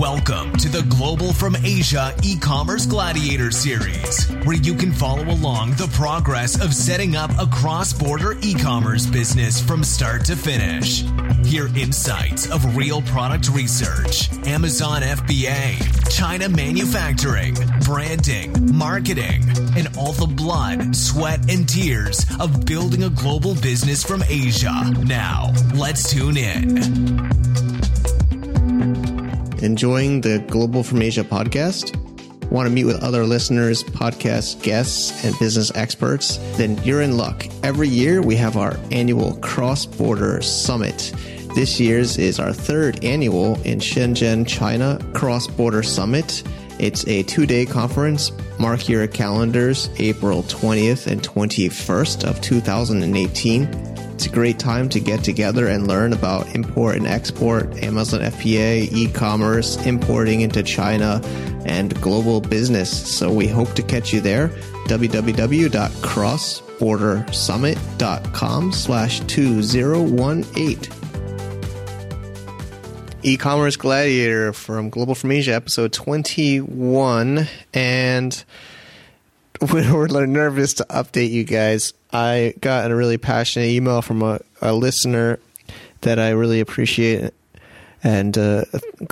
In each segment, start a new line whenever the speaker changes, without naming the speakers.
Welcome to the Global from Asia e commerce gladiator series, where you can follow along the progress of setting up a cross border e commerce business from start to finish. Hear insights of real product research, Amazon FBA, China manufacturing, branding, marketing, and all the blood, sweat, and tears of building a global business from Asia. Now, let's tune in.
Enjoying the Global from Asia podcast? Want to meet with other listeners, podcast guests, and business experts? Then you're in luck. Every year we have our annual cross border summit. This year's is our third annual in Shenzhen, China Cross Border Summit. It's a two day conference. Mark your calendars April 20th and 21st of 2018. It's a great time to get together and learn about import and export, Amazon FBA, e commerce, importing into China, and global business. So we hope to catch you there. www.crossbordersummit.com slash 2018. E-commerce gladiator from Global from Asia, episode 21. And we're nervous to update you guys. I got a really passionate email from a, a listener that I really appreciate, and uh,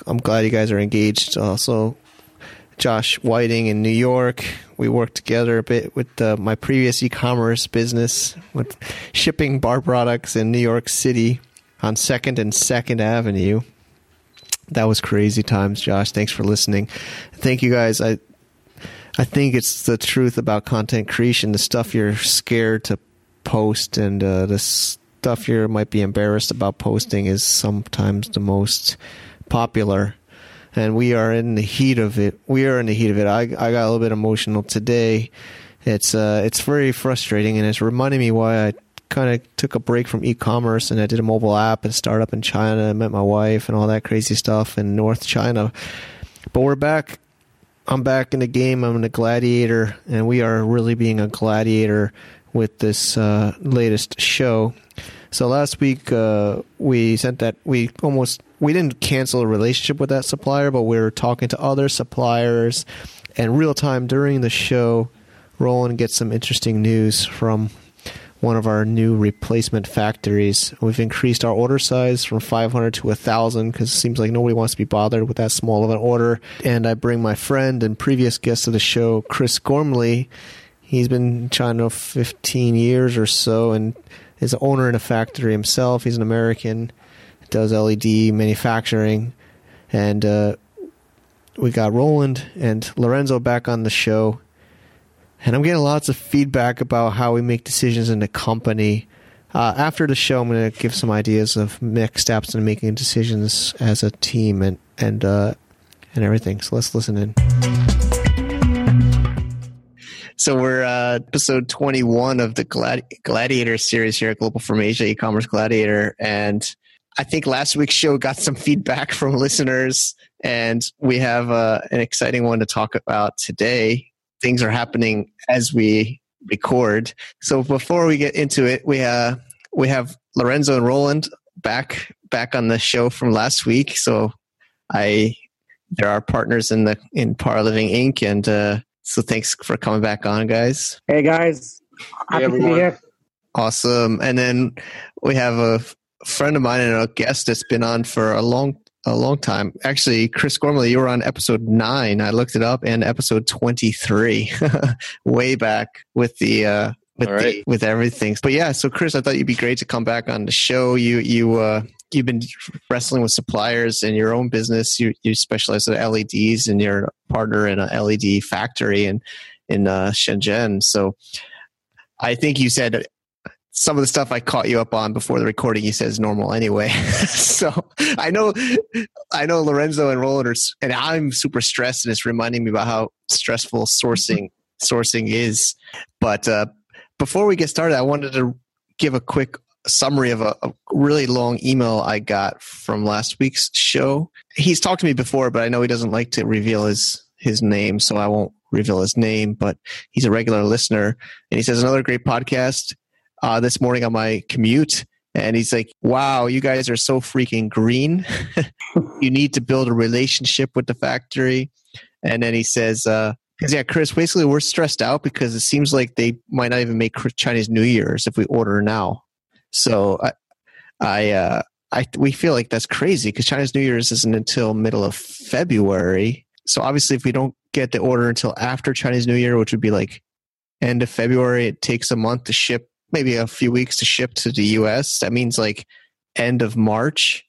I'm glad you guys are engaged. Also, Josh Whiting in New York. We worked together a bit with uh, my previous e-commerce business with shipping bar products in New York City on Second and Second Avenue. That was crazy times, Josh. Thanks for listening. Thank you guys. I I think it's the truth about content creation. The stuff you're scared to post and uh, the stuff you might be embarrassed about posting is sometimes the most popular. And we are in the heat of it. We are in the heat of it. I, I got a little bit emotional today. It's uh, it's very frustrating, and it's reminding me why I kind of took a break from e-commerce and I did a mobile app and startup in China. and met my wife and all that crazy stuff in North China. But we're back I'm back in the game. I'm a gladiator, and we are really being a gladiator with this uh, latest show. So last week uh, we sent that we almost we didn't cancel a relationship with that supplier, but we were talking to other suppliers, and real time during the show, Roland gets some interesting news from one of our new replacement factories. We've increased our order size from 500 to 1,000 because it seems like nobody wants to be bothered with that small of an order. And I bring my friend and previous guest of the show, Chris Gormley. He's been in China 15 years or so and is an owner in a factory himself. He's an American, does LED manufacturing. And uh, we got Roland and Lorenzo back on the show and I'm getting lots of feedback about how we make decisions in the company. Uh, after the show, I'm going to give some ideas of next steps in making decisions as a team and and uh, and everything. So let's listen in. So we're uh, episode 21 of the Gladi- Gladiator series here at Global from Asia e-commerce Gladiator, and I think last week's show got some feedback from listeners, and we have uh, an exciting one to talk about today things are happening as we record. So before we get into it, we uh, we have Lorenzo and Roland back back on the show from last week. So I there are partners in the in Par Living Inc. and uh, so thanks for coming back on, guys.
Hey guys, happy hey, to be here.
Awesome. And then we have a friend of mine and a guest that's been on for a long a long time. Actually, Chris Gormley, you were on episode nine. I looked it up, and episode twenty three, way back with the uh, with right. the, with everything. But yeah, so Chris, I thought you'd be great to come back on the show. You you uh, you've been wrestling with suppliers in your own business. You you specialize in LEDs, and you're a partner in an LED factory in in uh, Shenzhen. So I think you said some of the stuff I caught you up on before the recording, he says normal anyway. so I know, I know Lorenzo and Roland are, and I'm super stressed, and it's reminding me about how stressful sourcing sourcing is. But uh, before we get started, I wanted to give a quick summary of a, a, really long email I got from last week's show. He's talked to me before, but I know he doesn't like to reveal his his name, so I won't reveal his name. But he's a regular listener, and he says another great podcast uh, this morning on my commute And he's like, wow, you guys are so freaking green. you need to build a relationship with the factory. And then he says, uh, yeah, Chris, basically we're stressed out because it seems like they might not even make Chinese New Year's if we order now. So I, I, uh, I, we feel like that's crazy because Chinese New Year's isn't until middle of February. So obviously, if we don't get the order until after Chinese New Year, which would be like end of February, it takes a month to ship, maybe a few weeks to ship to the US. That means like end of March,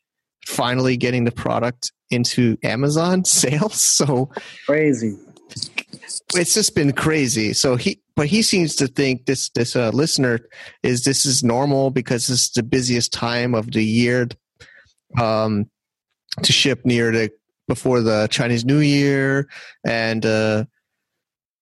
finally getting the product into Amazon sales. So
crazy.
It's just been crazy. So he, but he seems to think this this uh, listener is this is normal because this is the busiest time of the year um, to ship near the before the Chinese New Year and uh,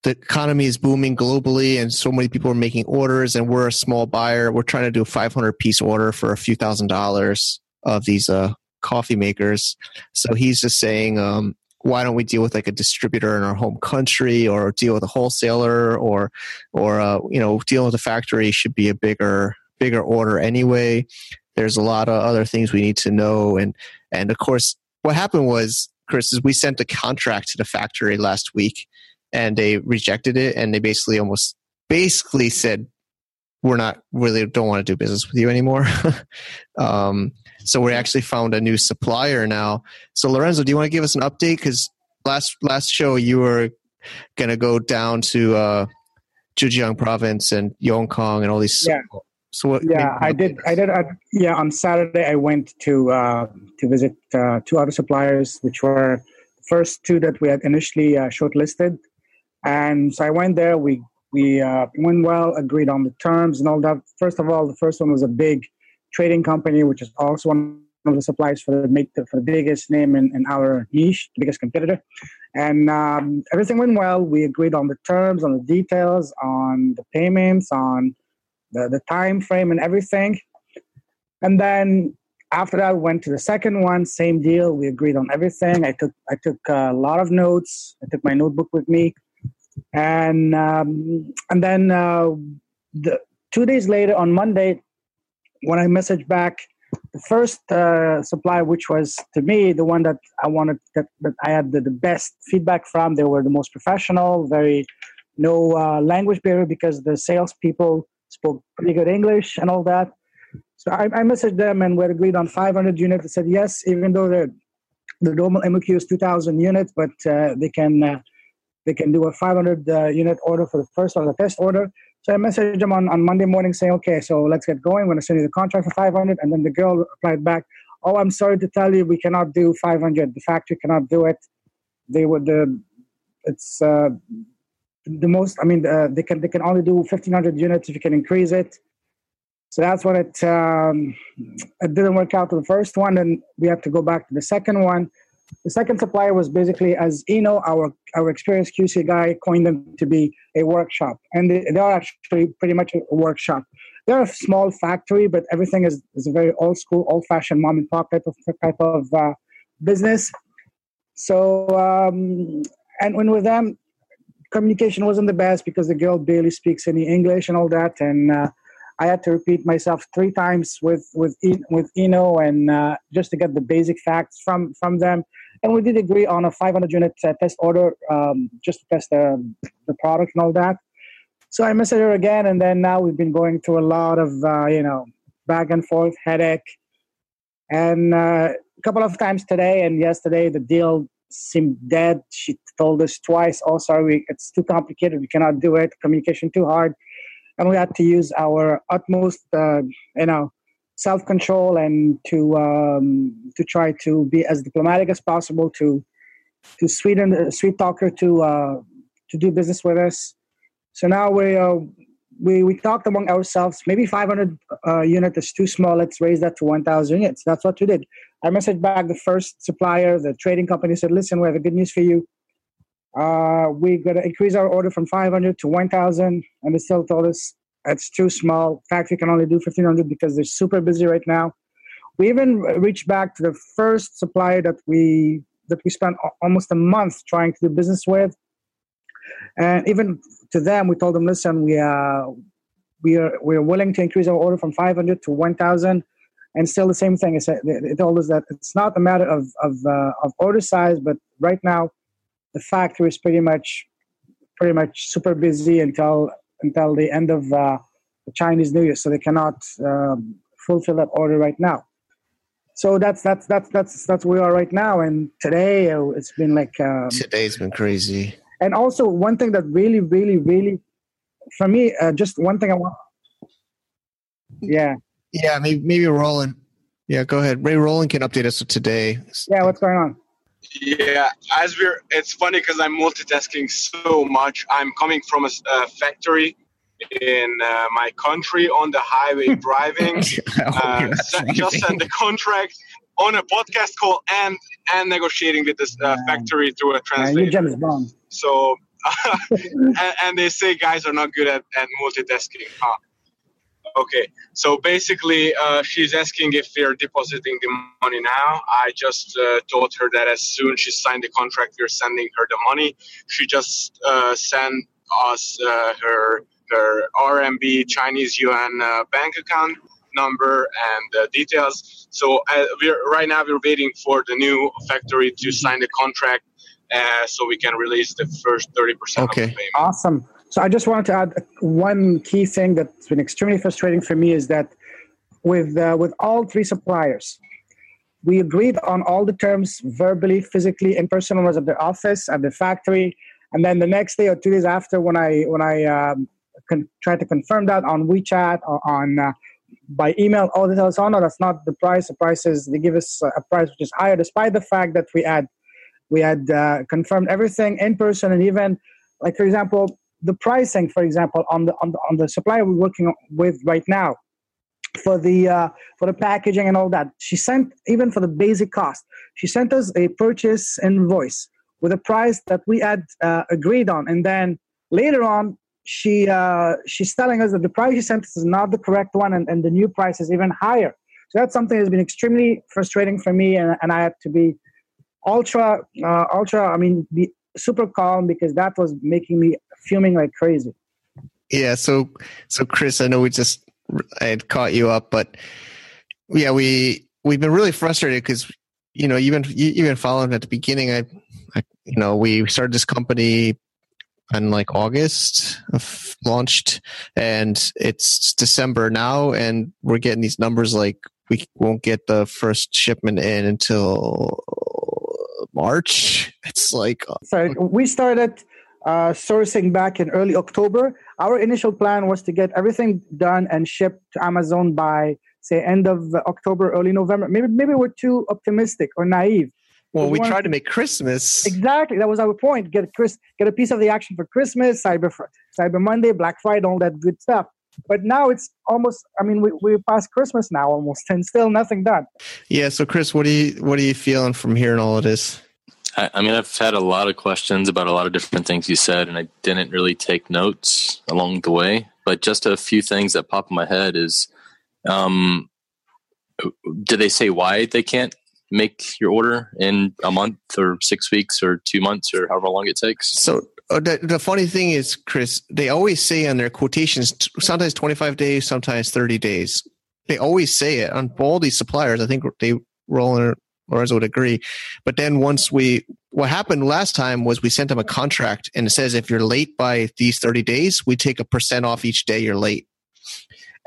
the economy is booming globally and so many people are making orders and we're a small buyer we're trying to do a 500 piece order for a few thousand dollars of these uh, coffee makers. So he's just saying um, why don't we deal with like a distributor in our home country or deal with a wholesaler or or uh, you know dealing with a factory should be a bigger bigger order anyway. There's a lot of other things we need to know and and of course what happened was chris is we sent a contract to the factory last week and they rejected it and they basically almost basically said we're not really don't want to do business with you anymore um, so we actually found a new supplier now so lorenzo do you want to give us an update because last last show you were going to go down to uh Zhejiang province and Yongkang and all these
yeah.
So what,
yeah, I did. I did. I, yeah, on Saturday I went to uh, to visit uh, two other suppliers, which were the first two that we had initially uh, shortlisted, and so I went there. We we uh, went well, agreed on the terms and all that. First of all, the first one was a big trading company, which is also one of the suppliers for the make the, for the biggest name in, in our niche, the biggest competitor. And um, everything went well. We agreed on the terms, on the details, on the payments, on the, the time frame, and everything. And then after that, we went to the second one. Same deal. We agreed on everything. I took I took a lot of notes. I took my notebook with me and um, and then uh, the, two days later on Monday, when I messaged back the first uh, supply, which was to me the one that I wanted that, that I had the, the best feedback from, they were the most professional, very no uh, language barrier because the salespeople spoke pretty good English and all that. So I, I messaged them and we agreed on 500 units. They said yes, even though the the normal MOQ is 2,000 units, but uh, they can uh, they can do a 500 uh, unit order for the first or the test order. So I messaged them on, on Monday morning saying, okay, so let's get going. I'm going to send you the contract for 500. And then the girl replied back, oh, I'm sorry to tell you, we cannot do 500. The factory cannot do it. They would, uh, it's uh, the most, I mean, uh, they can they can only do 1,500 units if you can increase it. So that's when it, um, it didn't work out to the first one. And we have to go back to the second one. The second supplier was basically, as Eno, our our experienced QC guy, coined them to be a workshop, and they, they are actually pretty much a workshop. They're a small factory, but everything is, is a very old school, old fashioned mom and pop type of type of uh, business. So, um, and when with them, communication wasn't the best because the girl barely speaks any English and all that, and uh, I had to repeat myself three times with with with Eno and uh, just to get the basic facts from from them. And we did agree on a 500 unit uh, test order um, just to test the the product and all that. So I messaged her again, and then now we've been going through a lot of uh, you know back and forth headache, and uh, a couple of times today and yesterday the deal seemed dead. She told us twice, "Oh, sorry, it's too complicated. We cannot do it. Communication too hard." And we had to use our utmost, uh, you know, self control and to um, to try to be as diplomatic as possible to to sweeten uh, sweet talker to uh, to do business with us. So now we uh, we we talked among ourselves. Maybe 500 uh, unit is too small. Let's raise that to 1,000 units. That's what we did. I messaged back the first supplier, the trading company said, "Listen, we have a good news for you. Uh, we're going to increase our order from 500 to 1,000. And they still told us it's too small. Factory can only do 1,500 because they're super busy right now. We even reached back to the first supplier that we that we spent almost a month trying to do business with, and even to them, we told them, "Listen, we are we are we are willing to increase our order from 500 to 1,000, and still the same thing. They told us that it's not a matter of of, uh, of order size, but right now the factory is pretty much pretty much super busy until until the end of uh, the Chinese New Year, so they cannot um, fulfill that order right now. So that's that's that's that's that's where we are right now. And today uh, it's been like um,
today's been crazy.
And also one thing that really, really, really, for me, uh, just one thing I want. Yeah.
Yeah, maybe maybe Roland. Yeah, go ahead. Ray Roland can update us today.
Yeah, what's going on?
Yeah, as we're, it's funny because I'm multitasking so much. I'm coming from a, a factory in uh, my country on the highway driving. uh, just sent the contract on a podcast call and and negotiating with this uh, factory through a translator. So, and, and, they say guys are not good at, at multitasking. Huh? Okay, so basically, uh, she's asking if we're depositing the money now. I just uh, told her that as soon as she signed the contract, we're sending her the money. She just uh, sent us uh, her her RMB Chinese yuan uh, bank account number and uh, details. So we're right now we're waiting for the new factory to sign the contract, so we can release the first thirty percent okay. of the payment.
Awesome. So I just wanted to add one key thing that's been extremely frustrating for me is that with uh, with all three suppliers, we agreed on all the terms verbally, physically, in person was at the office, at the factory, and then the next day or two days after, when I when I um, con- tried to confirm that on WeChat or on uh, by email, all this tells, oh no, that's not the price. The price is they give us a price which is higher, despite the fact that we had we had uh, confirmed everything in person and even like for example the pricing, for example, on the on the, on the supplier we're working with right now for the uh, for the packaging and all that. She sent even for the basic cost. She sent us a purchase invoice with a price that we had uh, agreed on, and then later on she uh, she's telling us that the price she sent us is not the correct one, and, and the new price is even higher. So that's something that's been extremely frustrating for me, and, and I had to be ultra uh, ultra. I mean, be super calm because that was making me fuming like crazy.
Yeah. So, so Chris, I know we just I had caught you up, but yeah, we we've been really frustrated because you know you've been you, you've been following at the beginning. I, I, you know we started this company in like August, launched, and it's December now, and we're getting these numbers like we won't get the first shipment in until March. It's like
so we started uh, sourcing back in early October. Our initial plan was to get everything done and shipped to Amazon by say end of October, early November. Maybe maybe we're too optimistic or naive.
Well, we, we tried to make Christmas.
Exactly, that was our point. Get Chris, get a piece of the action for Christmas, Cyber Cyber Monday, Black Friday, all that good stuff. But now it's almost. I mean, we we past Christmas now almost, and still nothing done.
Yeah. So, Chris, what do you what are you feeling from hearing all of this?
I, I mean, I've had a lot of questions about a lot of different things you said, and I didn't really take notes along the way. But just a few things that pop in my head is, um, do they say why they can't make your order in a month or six weeks or two months or however long it takes?
So uh, the, the funny thing is, Chris, they always say on their quotations, sometimes 25 days, sometimes 30 days. They always say it on all these suppliers. I think they Roland Lorenzo would agree. But then once we, what happened last time was we sent them a contract and it says if you're late by these 30 days, we take a percent off each day you're late.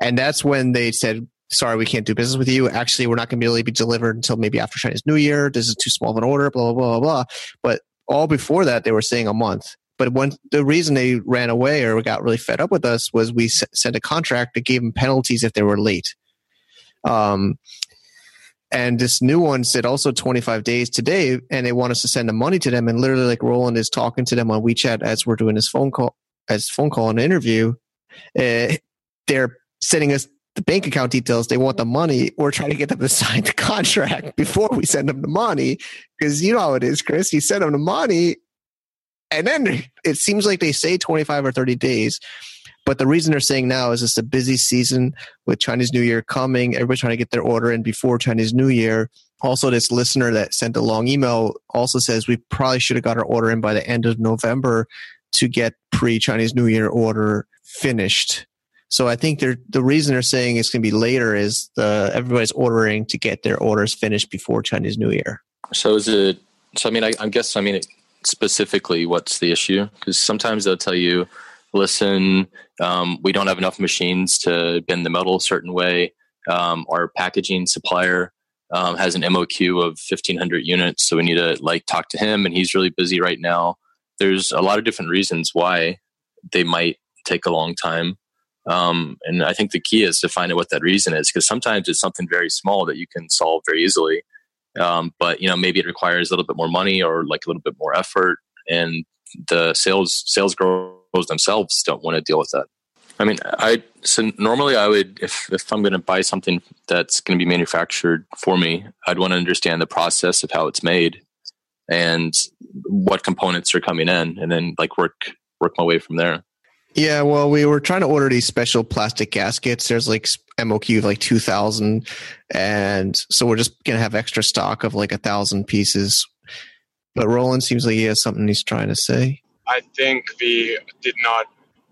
And that's when they said, sorry, we can't do business with you. Actually, we're not going to be able to be delivered until maybe after Chinese New Year. This is too small of an order, blah, blah, blah, blah, blah. But all before that, they were saying a month. But when the reason they ran away or got really fed up with us was we sent a contract that gave them penalties if they were late. Um, and this new one said also 25 days today, and they want us to send the money to them. And literally, like Roland is talking to them on WeChat as we're doing this phone call, as phone call and interview. Uh, they're sending us the bank account details. They want the money. We're trying to get them to sign the contract before we send them the money, because you know how it is, Chris. You send them the money, and then it seems like they say 25 or 30 days but the reason they're saying now is it's a busy season with Chinese New Year coming. Everybody's trying to get their order in before Chinese New Year. Also, this listener that sent a long email also says we probably should have got our order in by the end of November to get pre Chinese New Year order finished. So I think the reason they're saying it's going to be later is the everybody's ordering to get their orders finished before Chinese New Year.
So is it? So I mean, I, I guess I mean it, specifically, what's the issue? Because sometimes they'll tell you, "Listen, um, we don't have enough machines to bend the metal a certain way. Um, our packaging supplier um, has an MOQ of 1500 units. So we need to like talk to him and he's really busy right now. There's a lot of different reasons why they might take a long time. Um, and I think the key is to find out what that reason is because sometimes it's something very small that you can solve very easily. Um, but you know, maybe it requires a little bit more money or like a little bit more effort and the sales sales growers themselves don't want to deal with that. I mean, I so normally I would if if I'm going to buy something that's going to be manufactured for me, I'd want to understand the process of how it's made and what components are coming in, and then like work work my way from there.
Yeah, well, we were trying to order these special plastic gaskets. There's like MOQ of like two thousand, and so we're just gonna have extra stock of like a thousand pieces. But Roland seems like he has something he's trying to say.
I think we did not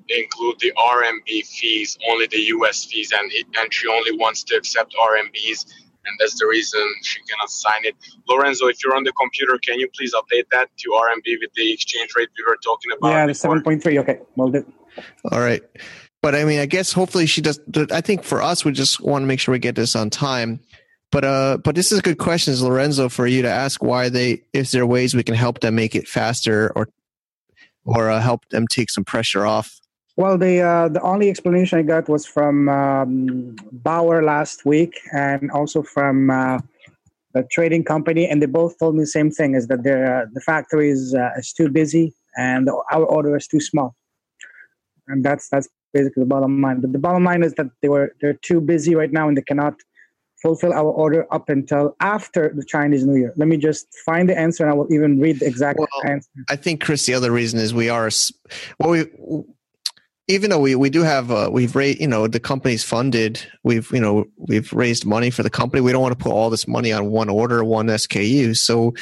include the RMB fees, only the US fees, and, it, and she only wants to accept RMBs, and that's the reason she cannot sign it. Lorenzo, if you're on the computer, can you please update that to RMB with the exchange rate we were talking about?
Yeah, the 7.3. Okay, well, the-
all right. But I mean, I guess hopefully she does. I think for us, we just want to make sure we get this on time. But uh, but this is a good question, Lorenzo, for you to ask why they. Is there ways we can help them make it faster, or or uh, help them take some pressure off
well, the uh, the only explanation I got was from um, Bauer last week, and also from uh, the trading company, and they both told me the same thing: is that uh, the factory is uh, is too busy, and our order is too small, and that's that's basically the bottom line. But the bottom line is that they were they're too busy right now, and they cannot fulfill our order up until after the Chinese New Year. Let me just find the answer, and I will even read the exact well, answer.
I think, Chris, the other reason is we are well, we even though we, we do have uh, we've raised you know the company's funded we've you know we've raised money for the company we don't want to put all this money on one order one SKU so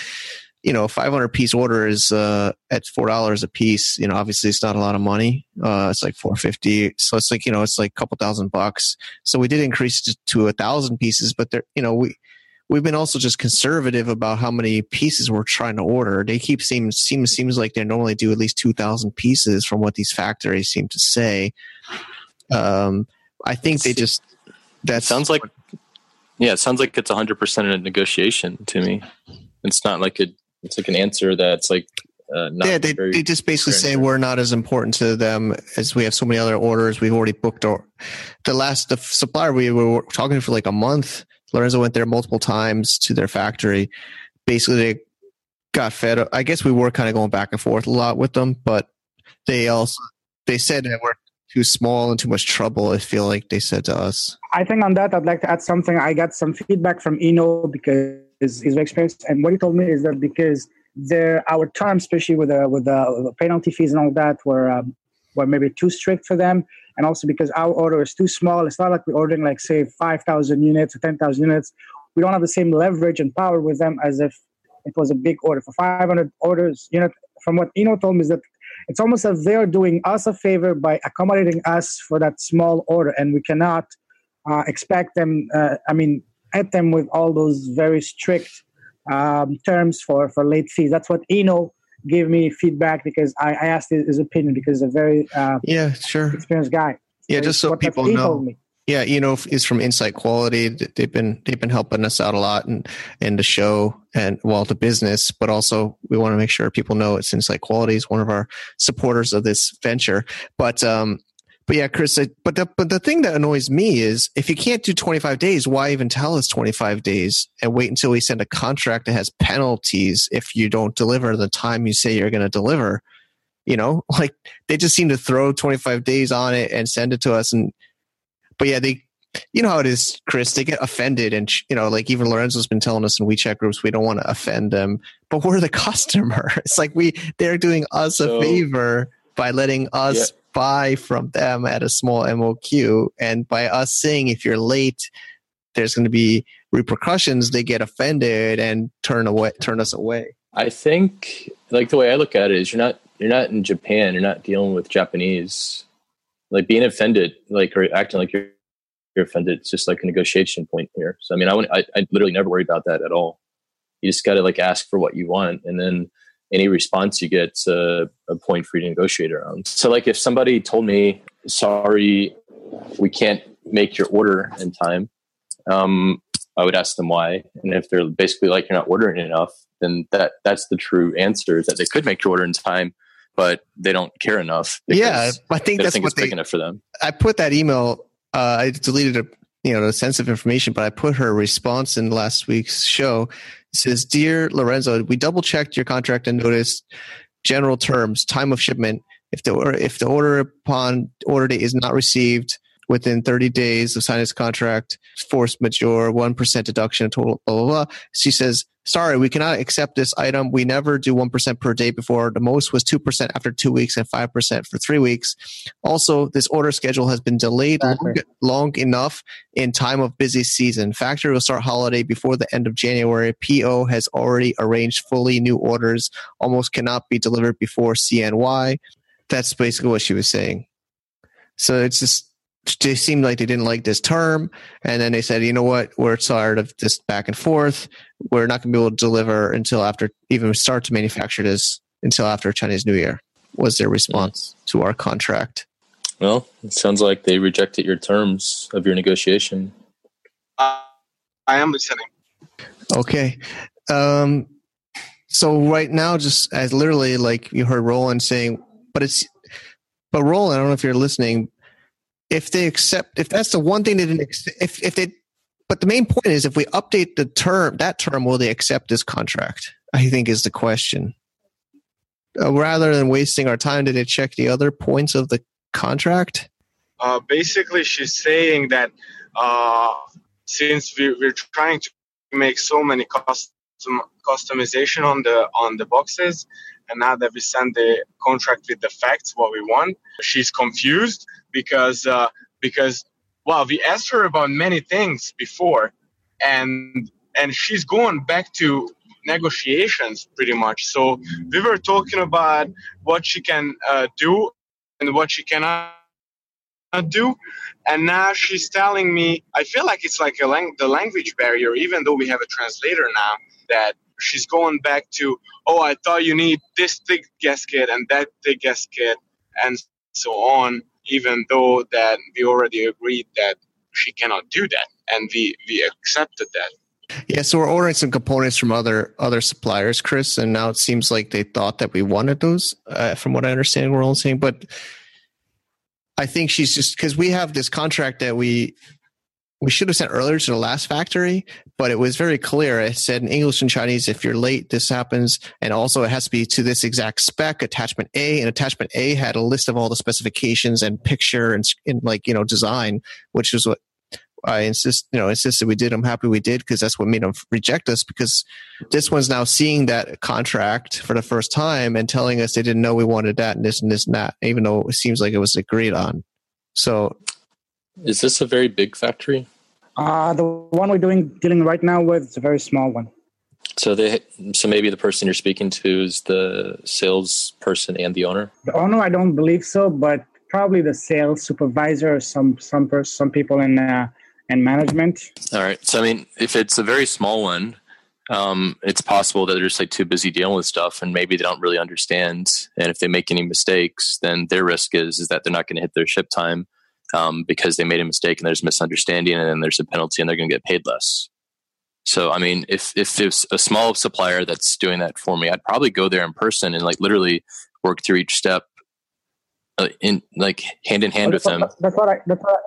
you know a 500 piece order is uh, at four dollars a piece you know obviously it's not a lot of money uh, it's like 450 so it's like you know it's like a couple thousand bucks so we did increase it to a thousand pieces but there you know we we've been also just conservative about how many pieces we're trying to order. They keep seem seems seems like they normally do at least two thousand pieces from what these factories seem to say. Um, I think they just that
sounds like yeah, it sounds like it's hundred percent a negotiation to me. It's not like a it's like an answer that's like uh,
yeah, they, they just basically say we're not as important to them as we have so many other orders. We've already booked or the last the supplier we were talking for like a month Lorenzo went there multiple times to their factory. Basically, they got fed. I guess we were kind of going back and forth a lot with them, but they also they said that we're too small and too much trouble. I feel like they said to us.
I think on that, I'd like to add something. I got some feedback from Eno because his experience, and what he told me is that because there our terms, especially with the with the penalty fees and all that, were um, were maybe too strict for them and also because our order is too small. It's not like we're ordering like say five thousand units or ten thousand units. We don't have the same leverage and power with them as if it was a big order for 500 orders. You know, from what Eno told me is that it's almost as they're doing us a favor by accommodating us for that small order, and we cannot uh, expect them. Uh, I mean, at them with all those very strict um, terms for for late fees. That's what Eno gave me feedback because I, I asked his, his, opinion because he's a very uh,
yeah sure
experienced guy.
Yeah, just so people know. Yeah, you know, is from Insight Quality. They've been they've been helping us out a lot and and the show and well the business, but also we want to make sure people know it's Insight Quality is one of our supporters of this venture. But um, but yeah, Chris, but the, but the thing that annoys me is if you can't do 25 days, why even tell us 25 days and wait until we send a contract that has penalties if you don't deliver the time you say you're going to deliver? You know, like they just seem to throw 25 days on it and send it to us. And, but yeah, they, you know how it is, Chris, they get offended. And, you know, like even Lorenzo's been telling us in WeChat groups, we don't want to offend them, but we're the customer. It's like we, they're doing us so, a favor by letting us yeah buy from them at a small MOQ. And by us saying if you're late, there's going to be repercussions, they get offended and turn away, turn us away.
I think like the way I look at it is you're not, you're not in Japan, you're not dealing with Japanese like being offended, like or acting like you're, you're offended. It's just like a negotiation point here. So I mean, I, I, I literally never worry about that at all. You just got to like ask for what you want, and then any response you get a, a point for you to negotiate around. So like if somebody told me, sorry, we can't make your order in time, um, I would ask them why. And if they're basically like you're not ordering enough, then that that's the true answer is that they could make your order in time, but they don't care enough.
Yeah, I think that's
think
what
it's big enough for them.
I put that email. Uh, I deleted a you know the sensitive information, but I put her response in last week's show. Says, "Dear Lorenzo, we double checked your contract and noticed general terms, time of shipment. If the if the order upon order date is not received." Within 30 days of signing this contract, force majeure, 1% deduction, total, blah, blah, blah. She says, sorry, we cannot accept this item. We never do 1% per day before. The most was 2% after two weeks and 5% for three weeks. Also, this order schedule has been delayed long, long enough in time of busy season. Factory will start holiday before the end of January. PO has already arranged fully new orders, almost cannot be delivered before CNY. That's basically what she was saying. So it's just, they seemed like they didn't like this term. And then they said, you know what? We're tired of this back and forth. We're not going to be able to deliver until after, even start to manufacture this until after Chinese New Year, was their response to our contract.
Well, it sounds like they rejected your terms of your negotiation.
Uh, I am listening.
Okay. Um, so right now, just as literally like you heard Roland saying, but it's, but Roland, I don't know if you're listening. If they accept, if that's the one thing they didn't, if if they, but the main point is, if we update the term, that term, will they accept this contract? I think is the question. Uh, rather than wasting our time, did they check the other points of the contract?
Uh, basically, she's saying that uh, since we, we're trying to make so many custom customization on the on the boxes, and now that we send the contract with the facts what we want, she's confused because uh, because well, we asked her about many things before, and and she's going back to negotiations pretty much. So we were talking about what she can uh, do and what she cannot do and now she's telling me i feel like it's like a lang- the language barrier even though we have a translator now that she's going back to oh i thought you need this thick gasket and that thick gasket and so on even though that we already agreed that she cannot do that and we we accepted that
Yeah, so we're ordering some components from other other suppliers, Chris, and now it seems like they thought that we wanted those. Uh, from what I understand, we're all saying, but I think she's just because we have this contract that we we should have sent earlier to the last factory, but it was very clear. It said in English and Chinese, if you're late, this happens, and also it has to be to this exact spec, attachment A, and attachment A had a list of all the specifications and picture and, and like you know design, which is what I insist, you know, insisted we did. I'm happy we did because that's what made them reject us. Because this one's now seeing that contract for the first time and telling us they didn't know we wanted that and this and this and that, even though it seems like it was agreed on. So,
Is this a very big factory?
Uh, the one we're doing dealing right now with is a very small one.
So they, so maybe the person you're speaking to is the sales person and the owner.
The owner, I don't believe so, but probably the sales supervisor, or some some pers- some people in uh, in management.
All right. So I mean, if it's a very small one, um, it's possible that they're just like too busy dealing with stuff, and maybe they don't really understand. And if they make any mistakes, then their risk is is that they're not going to hit their ship time um, because they made a mistake and there's misunderstanding, and then there's a penalty, and they're going to get paid less. So I mean, if if it's a small supplier that's doing that for me, I'd probably go there in person and like literally work through each step uh, in like hand in hand with
that's,
them.
what, that's what I that's what I,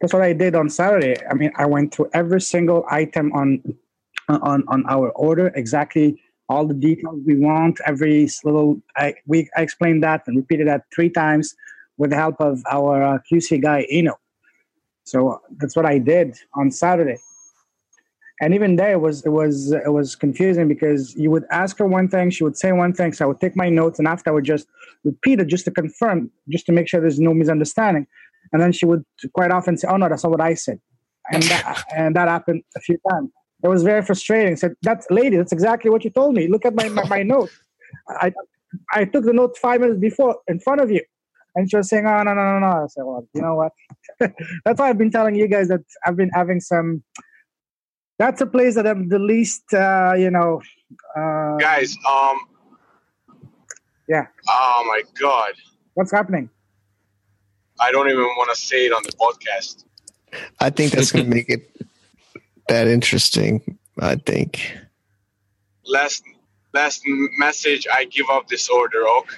that's what I did on Saturday. I mean, I went through every single item on on on our order exactly all the details we want. Every little I we I explained that and repeated that three times with the help of our uh, QC guy Eno. So that's what I did on Saturday. And even there, it was it was it was confusing because you would ask her one thing, she would say one thing, so I would take my notes, and after I would just repeat it just to confirm, just to make sure there's no misunderstanding. And then she would quite often say, "Oh no, that's not what I said," and that, and that happened a few times. It was very frustrating. I said, "That's lady, that's exactly what you told me. Look at my my, my note. I I took the note five minutes before in front of you. And she was saying, "Oh no, no, no, no." I said, "Well, you know what? That's why I've been telling you guys that I've been having some. That's a place that I'm the least, uh, you know. Uh,
Guys, um,
yeah.
oh my god,
What's happening?
I don't even want to say it on the podcast.
I think that's going to make it that interesting. I think.
Last last message, I give up this order, ok?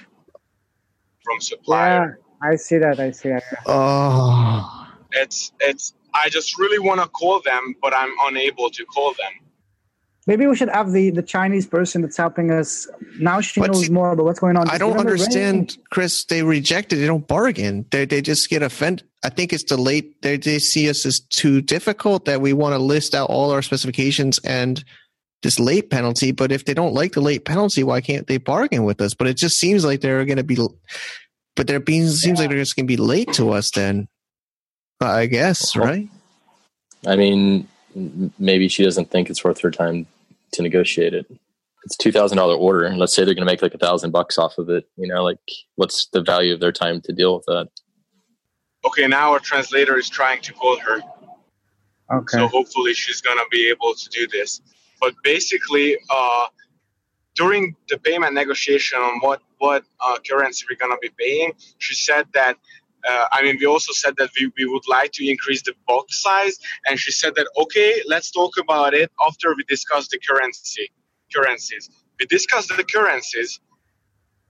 From
Yeah,
supplier.
I see that. I see that.
Oh,
It's it's. I just really want to call them, but I'm unable to call them.
Maybe we should have the the Chinese person that's helping us. Now she
But
knows
see,
more about what's going on.
I don't
Remember Ray?
understand, Chris. They reject it. They don't bargain. They they just get offended. I think it's the late. They they see us as too difficult that we want to list out all our specifications and this late penalty. But if they don't like the late penalty, why can't they bargain with us? But it just seems like they're going to be. But they're being seems like they're just going to be late to us. Then, I guess
Well,
right.
I mean, maybe she doesn't think it's worth her time to negotiate it. It's two thousand dollar order. And let's say they're going to make like a thousand bucks off of it. You know, like what's the value of their time to deal with that?
Okay, now our translator is trying to call her.
Okay.
So hopefully she's gonna be able to do this. But basically, uh, during the payment negotiation on what what uh, currency we're gonna be paying, she said that. Uh, I mean, we also said that we, we would like to increase the box size, and she said that okay, let's talk about it after we discuss the currency currencies. We discussed the currencies,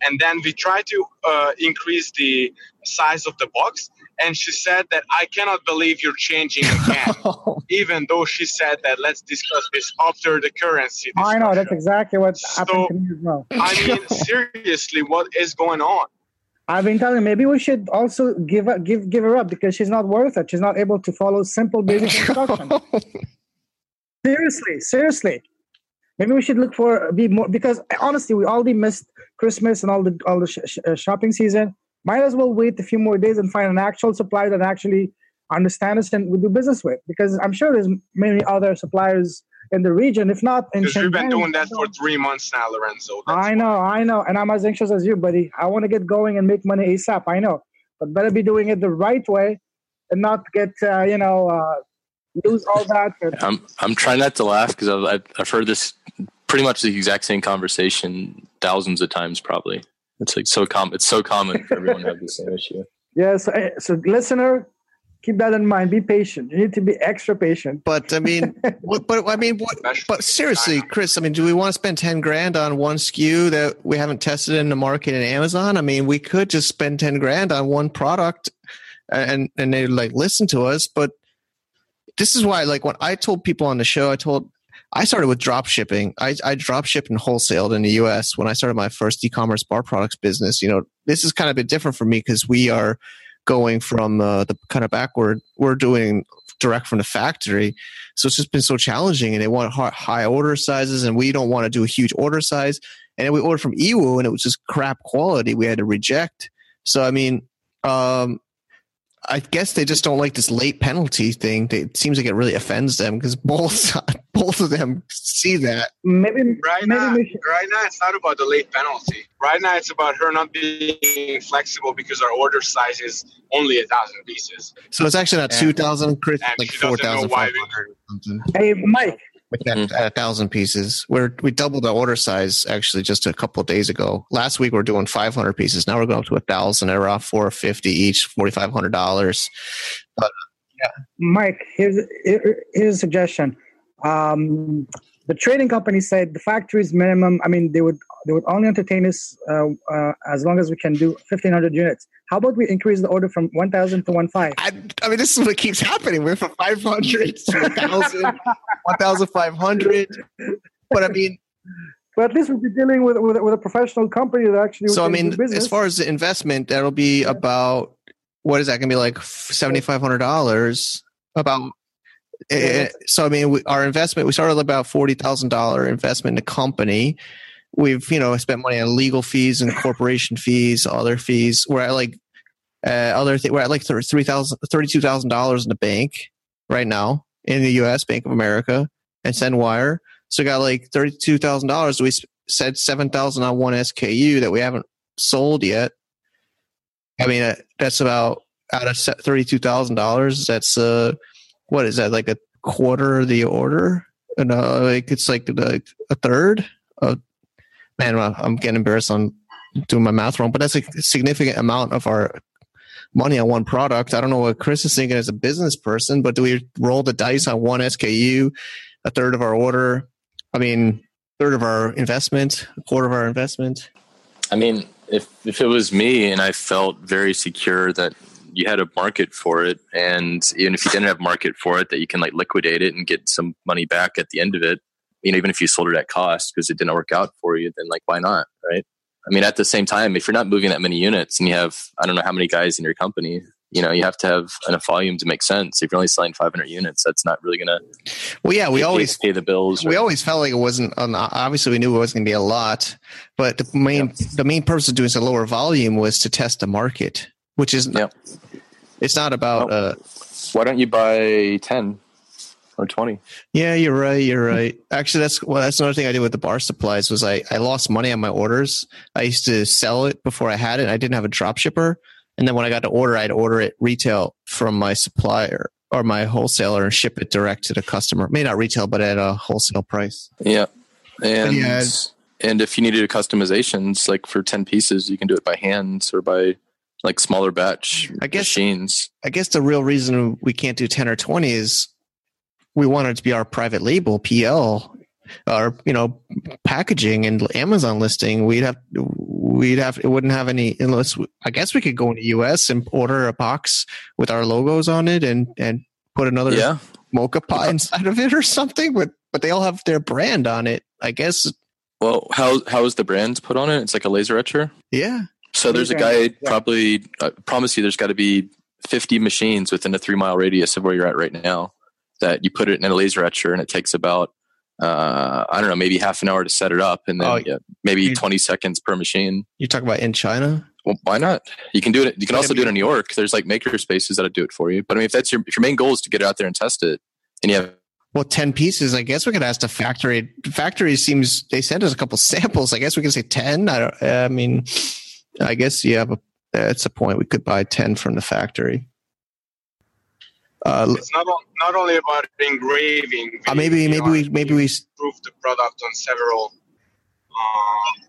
and then we try to uh, increase the size of the box. And she said that I cannot believe you're changing again even though she said that let's discuss this after the currency.
I know that's exactly what
So-
happened to me as well.
I mean, seriously, what is going on?
I've been telling maybe we should also give up, give give her up because she's not worth it. She's not able to follow simple basic instructions. seriously, seriously. Maybe we should look for be more because honestly, we already missed Christmas and all the all the sh- sh- uh, shopping season. Might as well wait a few more days and find an actual supplier that actually understands us and we do business with. Because I'm sure there's many other suppliers in the region. If not, in
Because we've been doing that for three months now, Lorenzo. That's
I know, I know, and I'm as anxious as you, buddy. I want to get going and make money ASAP. I know, but better be doing it the right way and not get uh, you know uh, lose all that. and-
I'm I'm trying not to laugh because I've I've- I've heard this pretty much the exact same conversation thousands of times. Probably it's like so com It's so common for everyone to have the same issue.
Yeah, eh, so, so listener, keep that in mind. Be patient. You need to be extra patient.
But I mean, what, but I mean, what, but seriously, Chris, I mean, do we want to spend 10 grand on one SKU that we haven't tested in the market in Amazon? I mean, we could just spend 10 grand on one product and, and they like listen to us. But this is why, like, when I told people on the show, I told, I started with drop shipping. I, I drop shipped and wholesaled in the US when I started my first e-commerce bar products business. You know, this is kind of bit different for me because we are going from uh, the kind of backward. We're doing direct from the factory. So it's just been so challenging, and they want high order sizes, and we don't want to do a huge order size. And we ordered from Yiwu, and it was just crap quality. We had to reject. So I mean, um, I guess they just don't like this late penalty thing. It seems like it really offends them because both both of them see that.
Maybe
Right
maybe
now,
we should,
right now, it's not about the late penalty. Right now, it's about her not being flexible because our order size is only a thousand pieces.
So it's actually not
Yeah.
two thousand, Chris, like
she doesn't
four
know
thousand
why
five
we-
hundred or something.
hey Mike.
With that at a thousand pieces, we're we doubled the order size actually just a couple of days ago. Last week we are doing five hundred pieces. Now we're going up to a thousand. They're off four fifty each, forty five hundred dollars. Yeah.
Mike, here's here- here's a suggestion. Um, the trading company said the factory's minimum. I mean, they would they would only entertain us uh, uh, as long as we can do fifteen hundred units. How about we increase the order from one thousand to one five?
I, I mean, this is what keeps happening. We're from five hundred to a thousand, one thousand five hundred. But I mean,
But at least we'll be dealing with with, with a professional company that actually.
so I mean, as far as the investment, that'll be about what is that going to be like seventy five hundred dollars? About eh,
Yeah,
so I mean, we, our investment we started with about forty thousand dollar investment in the company. We've you know spent money on legal fees and corporation fees, other fees. We're at like uh, other th- we're at like three thousand thirty two thousand dollars in the bank right now in the U.S. Bank of America and SendWire. So we got like thirty two thousand dollars. We said seven thousand on one SKU that we haven't sold yet. I mean, uh, that's about out of thirty-two thousand dollars. That's uh, what is that like a quarter of the order? And uh, like it's like a, a third. Of, man, I'm getting embarrassed on doing my math wrong, but that's a significant amount of our money on one product. I don't know what Chris is thinking as a business person, but do we roll the dice on one SKU, a third of our order? I mean, third of our investment, a quarter of our investment.
I mean, if if it was me and I felt very secure that you had a market for it, and even if you didn't have market for it, that you can like liquidate it and get some money back at the end of it. You know, even if you sold it at cost because it didn't work out for you, then like why not, right? I mean, at the same time, if you're not moving that many units and you have I don't know how many guys in your company, you know you have to have enough volume to make sense if you're only selling 500 units that's not really gonna
well yeah we always
pay the bills
we always felt like it wasn't obviously we knew it wasn't gonna be a lot but the main the main purpose of doing a lower volume was to test the market which is yeah. it's not about uh
why don't you buy 10 or 20
yeah you're right you're right actually that's well that's another thing i did with the bar supplies was i i lost money on my orders i used to sell it before i had it i didn't have a drop shipper and then when I got to order, I'd order it retail from my supplier or my wholesaler and ship it direct to the customer. May not retail, but at a wholesale price.
Yeah. And yeah. and if you needed customizations, like for 10 pieces, you can do it by hands or by like smaller batch I guess, machines.
I guess the real reason we can't do 10 or 20 is we want it to be our private label PL or you know packaging and Amazon listing, we'd have we'd have it wouldn't have any unless I guess we could go in the U.S. and order a box with our logos on it and and put another yeah. moka pot inside of it or something. But but they all have their brand on it. I guess.
Well, how how is the brand put on it? It's like a laser etcher.
Yeah.
So there's a guy. Probably, I promise you, there's got to be 50 machines within a three mile radius of where you're at right now. That you put it in a laser etcher, and it takes about uh, I don't know, maybe half an hour to set it up, and then oh, yeah, maybe you, 20 seconds per machine.
You talk about in China?
Well, why not? You can do it. You can also do it in New York. There's like maker spaces that'll do it for you. But I mean, if that's your if your main goal is to get it out there and test it, and you have
well, 10 pieces. I guess we could ask the factory. Factory seems they sent us a couple samples. I guess we could say 10. I don't, I mean, I guess you have a, that's a point. We could buy 10 from the factory.
Uh, it's not not only about engraving.
Uh, maybe maybe we maybe we
improve the product on several. Uh,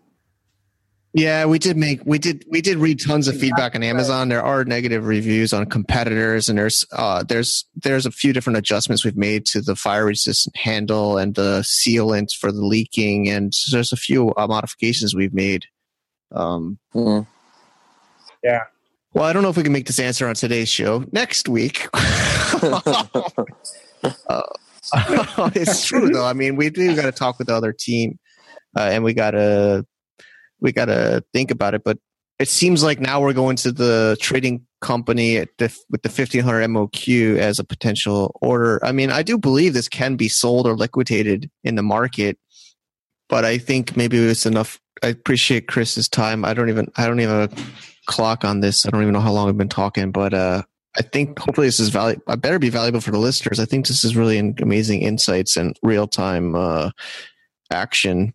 yeah, we did make we did we did read tons of feedback on Amazon. There are negative reviews on competitors, and there's uh, there's there's a few different adjustments we've made to the fire resistant handle and the sealant for the leaking, and there's a few uh, modifications we've made. Um,
mm-hmm. Yeah,
well, I don't know if we can make this answer on today's show. Next week. uh, it's true though. I mean, we do got to talk with the other team, uh, and we got to we got to think about it. But it seems like now we're going to the trading company the, with the 1500 MOQ as a potential order. I mean, I do believe this can be sold or liquidated in the market, but I think maybe it's enough. I appreciate Chris's time. I don't even I don't even a clock on this. I don't even know how long we've been talking, but uh, I think hopefully this is valuable. I better be valuable for the listeners. I think this is really amazing insights and real time uh, action.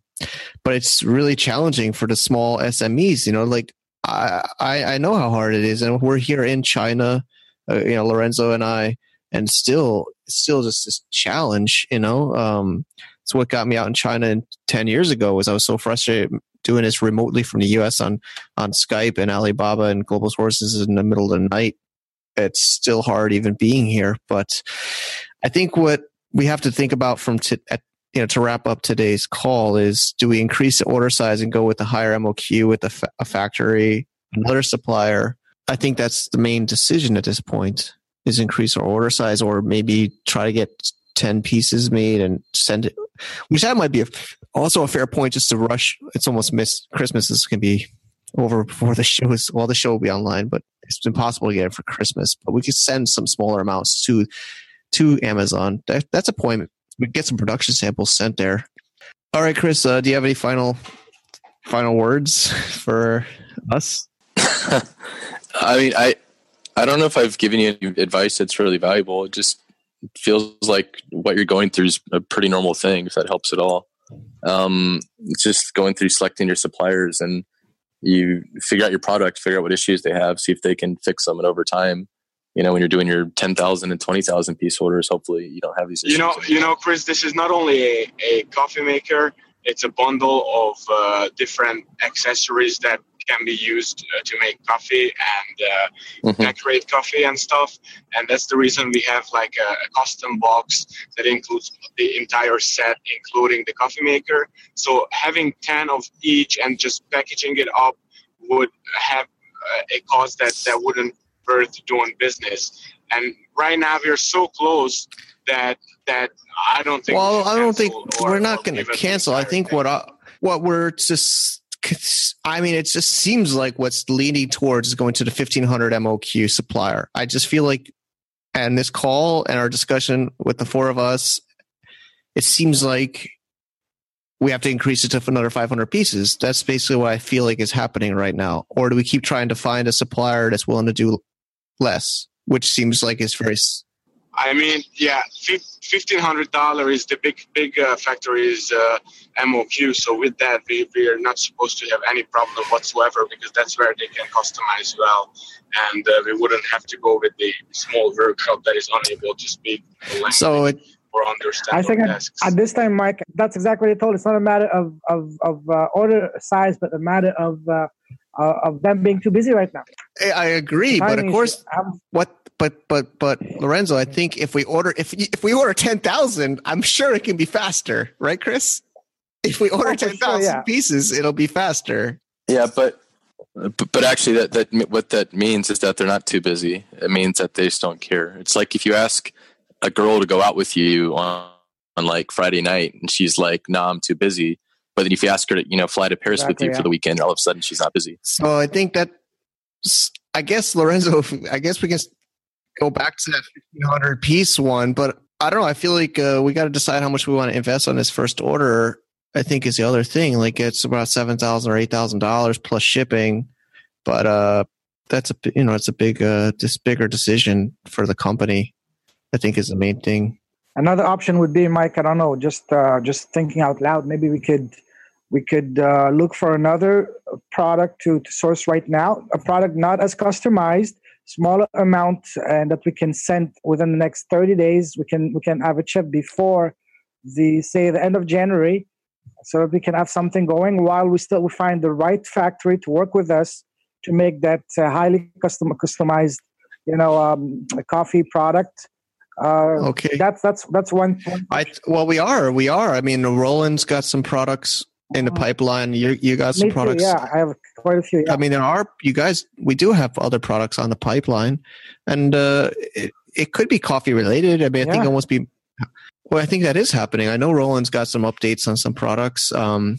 But it's really challenging for the small SMEs. You know, like I, I, I know how hard it is, and we're here in China. Uh, you know, Lorenzo and I, and still, still just this challenge. You know, um, it's what got me out in China 10 years ago was I was so frustrated doing this remotely from the US on, on Skype and Alibaba and Global Sources in the middle of the night. It's still hard even being here. But I think what we have to think about from to, at, you know, to wrap up today's call is do we increase the order size and go with the higher MOQ with a, fa- a factory, another supplier? I think that's the main decision at this point is increase our order size or maybe try to get 10 pieces made and send it which that might be a, also a fair point just to rush it's almost is going to be over before the show is well the show will be online but it's impossible to get it for christmas but we could send some smaller amounts to to amazon. That, that's a point. We get some production samples sent there. All right chris uh, do you have any final final words for us?
I mean i i don't know if i've given you any advice that's really valuable. It just feels like what you're going through is a pretty normal thing if that helps at all. Um, just going through selecting your suppliers and you figure out your product, figure out what issues they have, see if they can fix them, and over time, you know, when you're doing your 10,000 and 20,000 piece orders, hopefully you don't have these issues.
You know, you know, Chris, this is not only a, a coffee maker, it's a bundle of uh, different accessories that can be used uh, to make coffee and uh, mm-hmm. decorate coffee and stuff. And that's the reason we have like a, a, custom box that includes the entire set, including the coffee maker. So having 10 of each and just packaging it up would have uh, a cost that, that wouldn't worth doing business. And right now we're so close that that I don't think.
Well, I don't think we're not going to cancel. I think thing. what I, what we're just. I mean, it just seems like what's leaning towards is going to the 1500 MOQ supplier. I just feel like, and this call and our discussion with the four of us, it seems like we have to increase it to another 500 pieces. That's basically what I feel like is happening right now. Or do we keep trying to find a supplier that's willing to do less, which seems like is very.
I mean, yeah, fifteen hundred dollar is the big big uh, factory's uh, MOQ. So with that, we we are not supposed to have any problem whatsoever because that's where they can customize well, and uh, we wouldn't have to go with the small workshop that is unable to speak.
So it,
or understand.
I think at, at, this time, Mike, that's exactly what I told. It's not a matter of of, of uh, order size, but a matter of uh, uh, of them being too busy right now.
I agree, but of course, what? But but but Lorenzo, I think if we order if if we order ten thousand, I'm sure it can be faster, right, Chris? If we order oh, ten thousand sure, yeah. pieces, it'll be faster.
Yeah, but but actually, that that what that means is that they're not too busy. It means that they just don't care. It's like if you ask a girl to go out with you on, on like Friday night, and she's like, "No, nah, I'm too busy." But then if you ask her to, you know, fly to Paris exactly, with you yeah. for the weekend, all of a sudden she's not busy.
So I think that, I guess Lorenzo, I guess we can go back to that 1500 piece one, but I don't know. I feel like uh, we got to decide how much we want to invest on this first order. I think is the other thing. Like it's about seven thousand or eight thousand dollars plus shipping, but uh, that's a you know it's a big uh, this bigger decision for the company. I think is the main thing.
Another option would be, Mike. I don't know. Just uh, just thinking out loud. Maybe we could we could uh, look for another product to, to source right now a product not as customized smaller amount and that we can send within the next 30 days. We can we can have a chip before the say the end of january so that we can have something going while we still find the right factory to work with us to make that uh, highly custom customized you know um, coffee product. Uh, okay. that's that's that's one, one
I, well we are we are. I mean roland's got some products in the pipeline. You you got some products.
Too, yeah, I have quite a few. Yeah.
I mean, there are you guys. We do have other products on the pipeline, and uh, it, it could be coffee related. I mean, I yeah. think almost be. Well, I think that is happening. I know Roland's got some updates on some products, um,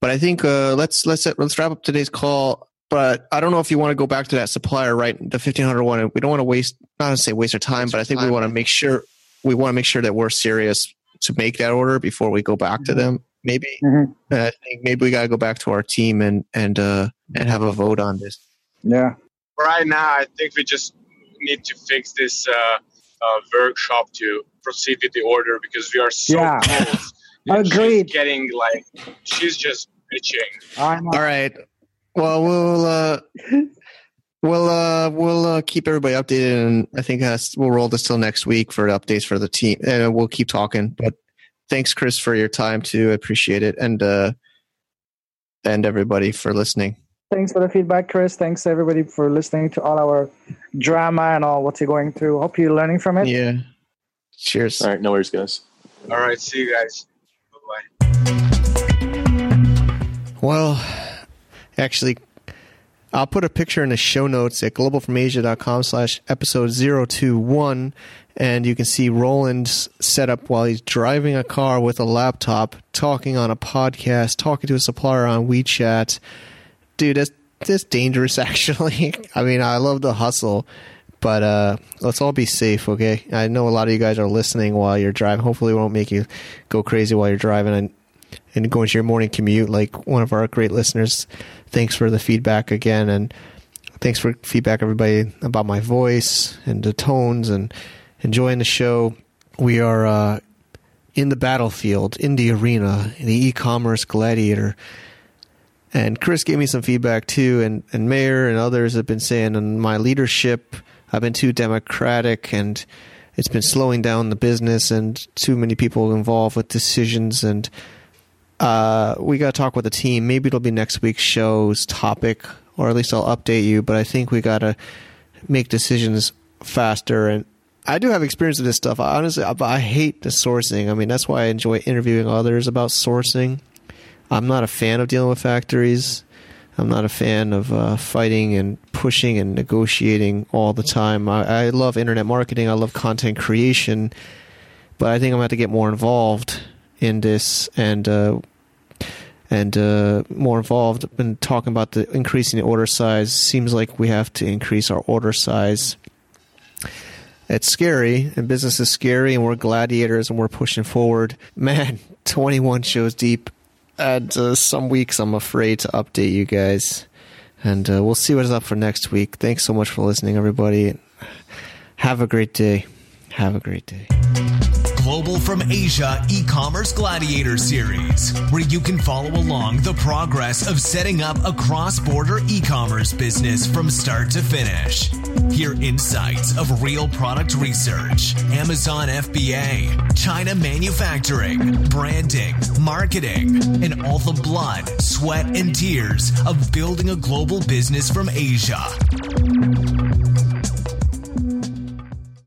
but I think uh, let's let's let's wrap up today's call. But I don't know if you want to go back to that supplier, right? The fifteen hundred one. We don't want to waste, not to say waste our time, waste but I think time. we want to make sure we want to make sure that we're serious to make that order before we go back mm-hmm. to them maybe mm-hmm. I think maybe we gotta go back to our team and and uh and have a vote on this.
Yeah.
Right now, I think we just need to fix this uh, uh, workshop to proceed with the order because we are so yeah. close.
Agreed.
She's getting like she's just bitching.
All right. Well, we'll uh, we'll uh, we'll uh, keep everybody updated, and I think uh, we'll roll this till next week for updates for the team, and we'll keep talking. But thanks, Chris, for your time too. I appreciate it, and uh, and everybody for listening.
Thanks for the feedback, Chris. Thanks everybody for listening to all our drama and all what you're going through. Hope you're learning from it.
Yeah. Cheers.
All right, no worries, guys.
All right, see you guys. Bye
bye. Well, actually, I'll put a picture in the show notes at globalfromasia.com slash episode 021 and you can see Roland's setup while he's driving a car with a laptop, talking on a podcast, talking to a supplier on WeChat. Dude, that's that's dangerous. Actually, I mean, I love the hustle, but uh, let's all be safe, okay? I know a lot of you guys are listening while you're driving. Hopefully, it won't make you go crazy while you're driving and and going to your morning commute. Like one of our great listeners. Thanks for the feedback again, and thanks for feedback, everybody, about my voice and the tones and enjoying the show. We are uh, in the battlefield, in the arena, in the e commerce gladiator. And Chris gave me some feedback too, and, and Mayor and others have been saying on my leadership, I've been too democratic and it's been slowing down the business and too many people involved with decisions. And uh, we got to talk with the team. Maybe it'll be next week's show's topic, or at least I'll update you. But I think we got to make decisions faster. And I do have experience with this stuff. I honestly, I, I hate the sourcing. I mean, that's why I enjoy interviewing others about sourcing I'm not a fan of dealing with factories. I'm not a fan of uh, fighting and pushing and negotiating all the time. I, I, love internet marketing. I love content creation, but I think I'm going to have to get more involved in this and uh, and uh, more involved in talking about the increasing the order size. Seems like we have to increase our order size. It's scary, and business is scary, and we're gladiators, and we're pushing forward. Man, 21 shows deep and uh, some weeks I'm afraid to update you guys. And uh, we'll see what is up for next week. Thanks so much for listening, everybody. Have a great day. Have a great day.
Global from Asia e commerce gladiator series, where you can follow along the progress of setting up a cross border e commerce business from start to finish. Hear insights of real product research, Amazon FBA, China manufacturing, branding, marketing, and all the blood, sweat, and tears of building a global business from Asia.